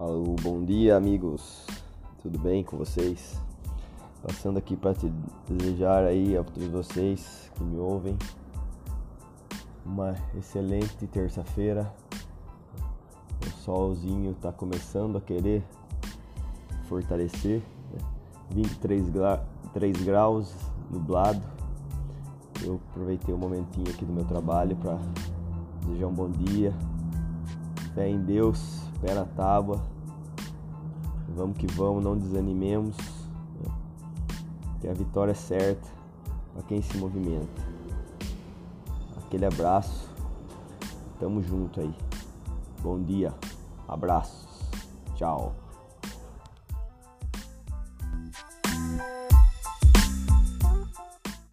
Alô, bom dia, amigos. Tudo bem com vocês? Passando aqui para te desejar aí a todos vocês que me ouvem uma excelente terça-feira. O solzinho está começando a querer fortalecer. Né? 23 gra 3 graus nublado. Eu aproveitei um momentinho aqui do meu trabalho para desejar um bom dia. Fé em Deus, pé na tábua. Vamos que vamos, não desanimemos. Né? Que a vitória é certa para quem se movimenta. Aquele abraço. Tamo junto aí. Bom dia. Abraços. Tchau.